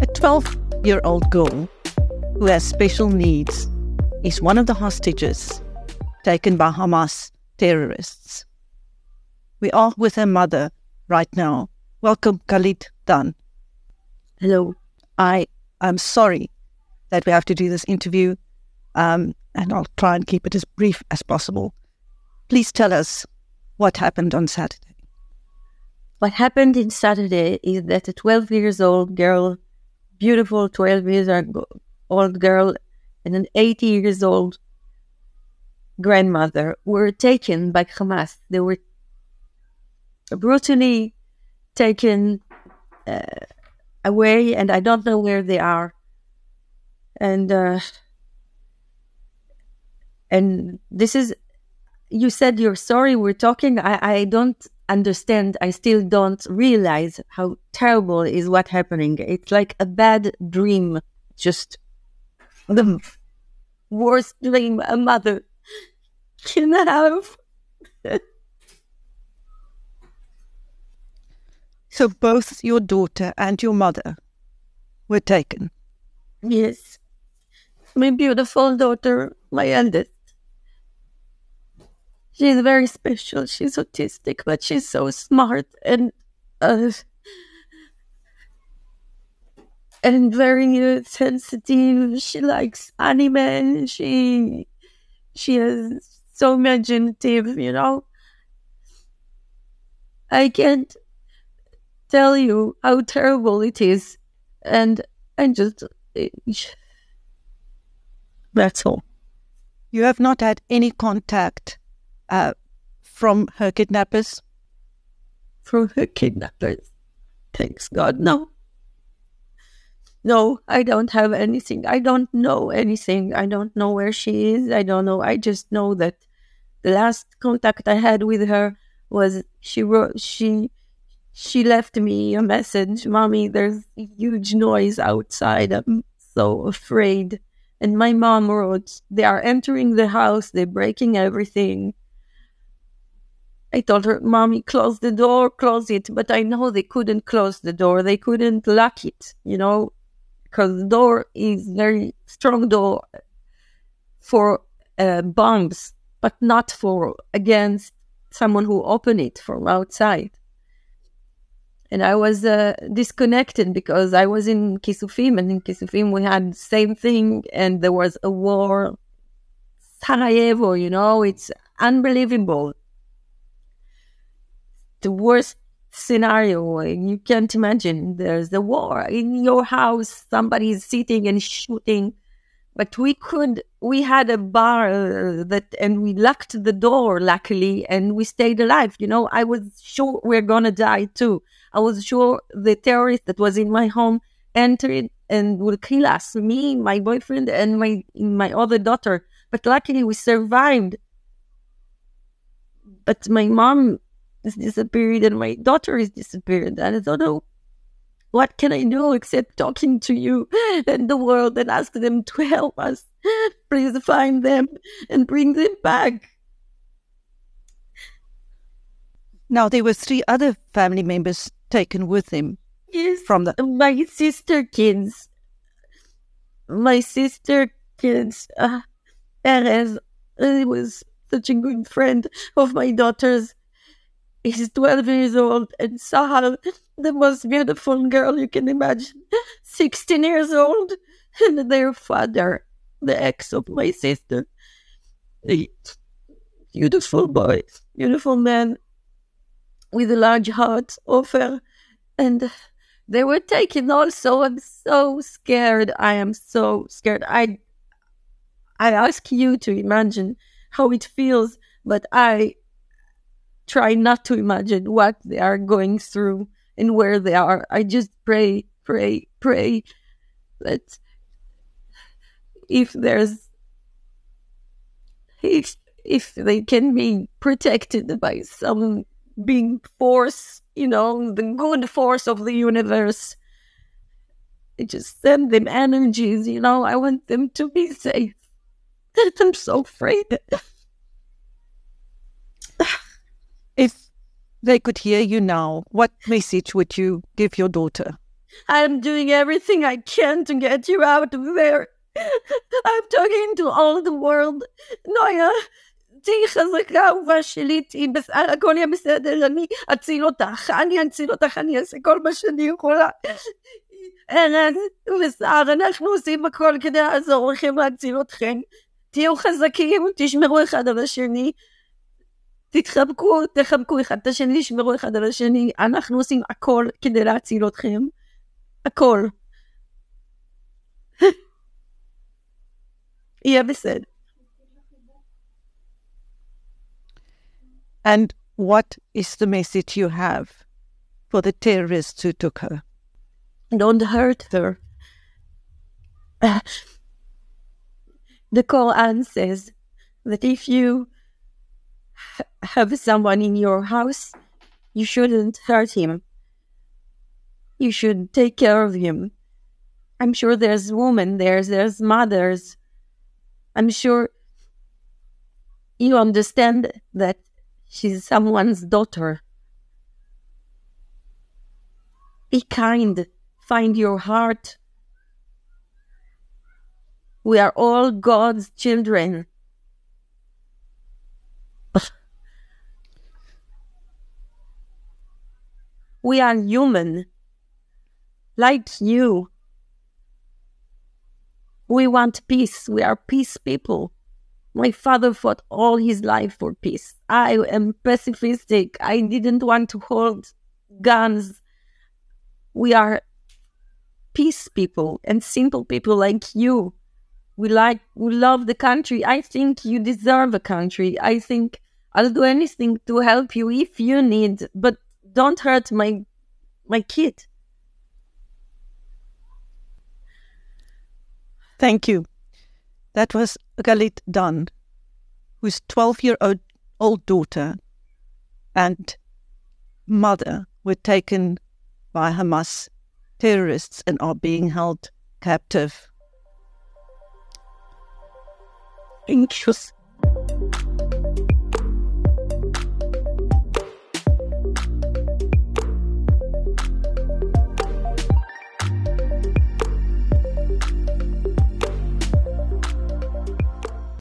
A 12 year old girl who has special needs is one of the hostages taken by Hamas terrorists. We are with her mother right now. Welcome, Galit Dan. Hello. I am sorry that we have to do this interview, um, and I'll try and keep it as brief as possible. Please tell us what happened on Saturday. What happened in Saturday is that a 12 years old girl, beautiful 12 years old girl, and an 80 years old grandmother were taken by Hamas. They were brutally taken uh, away, and I don't know where they are. And uh, and this is, you said you're sorry. We're talking. I I don't understand. I still don't realize how terrible is what happening. It's like a bad dream. Just the worst dream a mother can have. So both your daughter and your mother were taken? Yes. My beautiful daughter, my eldest. She's very special. She's autistic, but she's so smart and uh, and very uh, sensitive. She likes anime. She she is so imaginative, you know. I can't tell you how terrible it is. And I just. That's all. You have not had any contact uh, from her kidnappers? From her kidnappers? Thanks God, no. No, I don't have anything. I don't know anything. I don't know where she is. I don't know. I just know that the last contact I had with her was she wrote she she left me a message, Mommy, there's huge noise outside. I'm so afraid. And my mom wrote, They are entering the house, they're breaking everything. I told her, Mommy, close the door, close it. But I know they couldn't close the door. They couldn't lock it, you know, because the door is very strong door for uh, bombs, but not for against someone who open it from outside and I was uh, disconnected because I was in Kisufim, and in Kisufim we had same thing, and there was a war. Sarajevo, you know, it's unbelievable. The worst scenario you can't imagine. There's a war in your house, somebody is sitting and shooting, but we could. We had a bar uh, that, and we locked the door, luckily, and we stayed alive. You know, I was sure we're gonna die too I was sure the terrorist that was in my home entered and would kill us, me, my boyfriend, and my my other daughter. But luckily, we survived. But my mom is disappeared and my daughter is disappeared, and I don't know what can I do except talking to you and the world and ask them to help us. Please find them and bring them back. Now, there were three other family members taken with him. Yes. From the my sister kids. My sister kids. Uh, Erez he was such a good friend of my daughter's. He's 12 years old, and Sahar, the most beautiful girl you can imagine, 16 years old, and their father, the ex of my sister. Beautiful boy, beautiful man, with a large heart Ofer and they were taken also. I'm so scared. I am so scared. I i ask you to imagine how it feels but i try not to imagine what they are going through and where they are i just pray pray pray that if there's if if they can be protected by some big force, you know, the good force of the universe. I just send them energies, you know. I want them to be safe. I'm so afraid. if they could hear you now, what message would you give your daughter? I'm doing everything I can to get you out of there. I'm talking to all the world. נויה, תהיי חזקה, אהובה שלי, תהיי בסדר, הכל יהיה בסדר, אני אציל אותך, אני אציל אותך, אני אעשה כל מה שאני יכולה. ארז וסער, אנחנו עושים הכל כדי לעזור לכם להציל אתכם. תהיו חזקים, תשמרו אחד על השני. תתחבקו, תחבקו אחד את השני, תשמרו אחד על השני. אנחנו עושים הכל כדי להציל אתכם. הכל. יהיה בסדר. And what is the message you have for the terrorists who took her? Don't hurt her. Uh, the Quran says that if you have someone in your house, you shouldn't hurt him. You should take care of him. I'm sure there's women there, there's mothers. I'm sure you understand that she's someone's daughter. Be kind. Find your heart. We are all God's children. We are human, like you. We want peace. We are peace people. My father fought all his life for peace. I am pacifistic. I didn't want to hold guns. We are peace people and simple people like you. We like, we love the country. I think you deserve a country. I think I'll do anything to help you if you need, but don't hurt my, my kid. Thank you. That was Galit Dan, whose 12 year old, old daughter and mother were taken by Hamas terrorists and are being held captive. Thank you.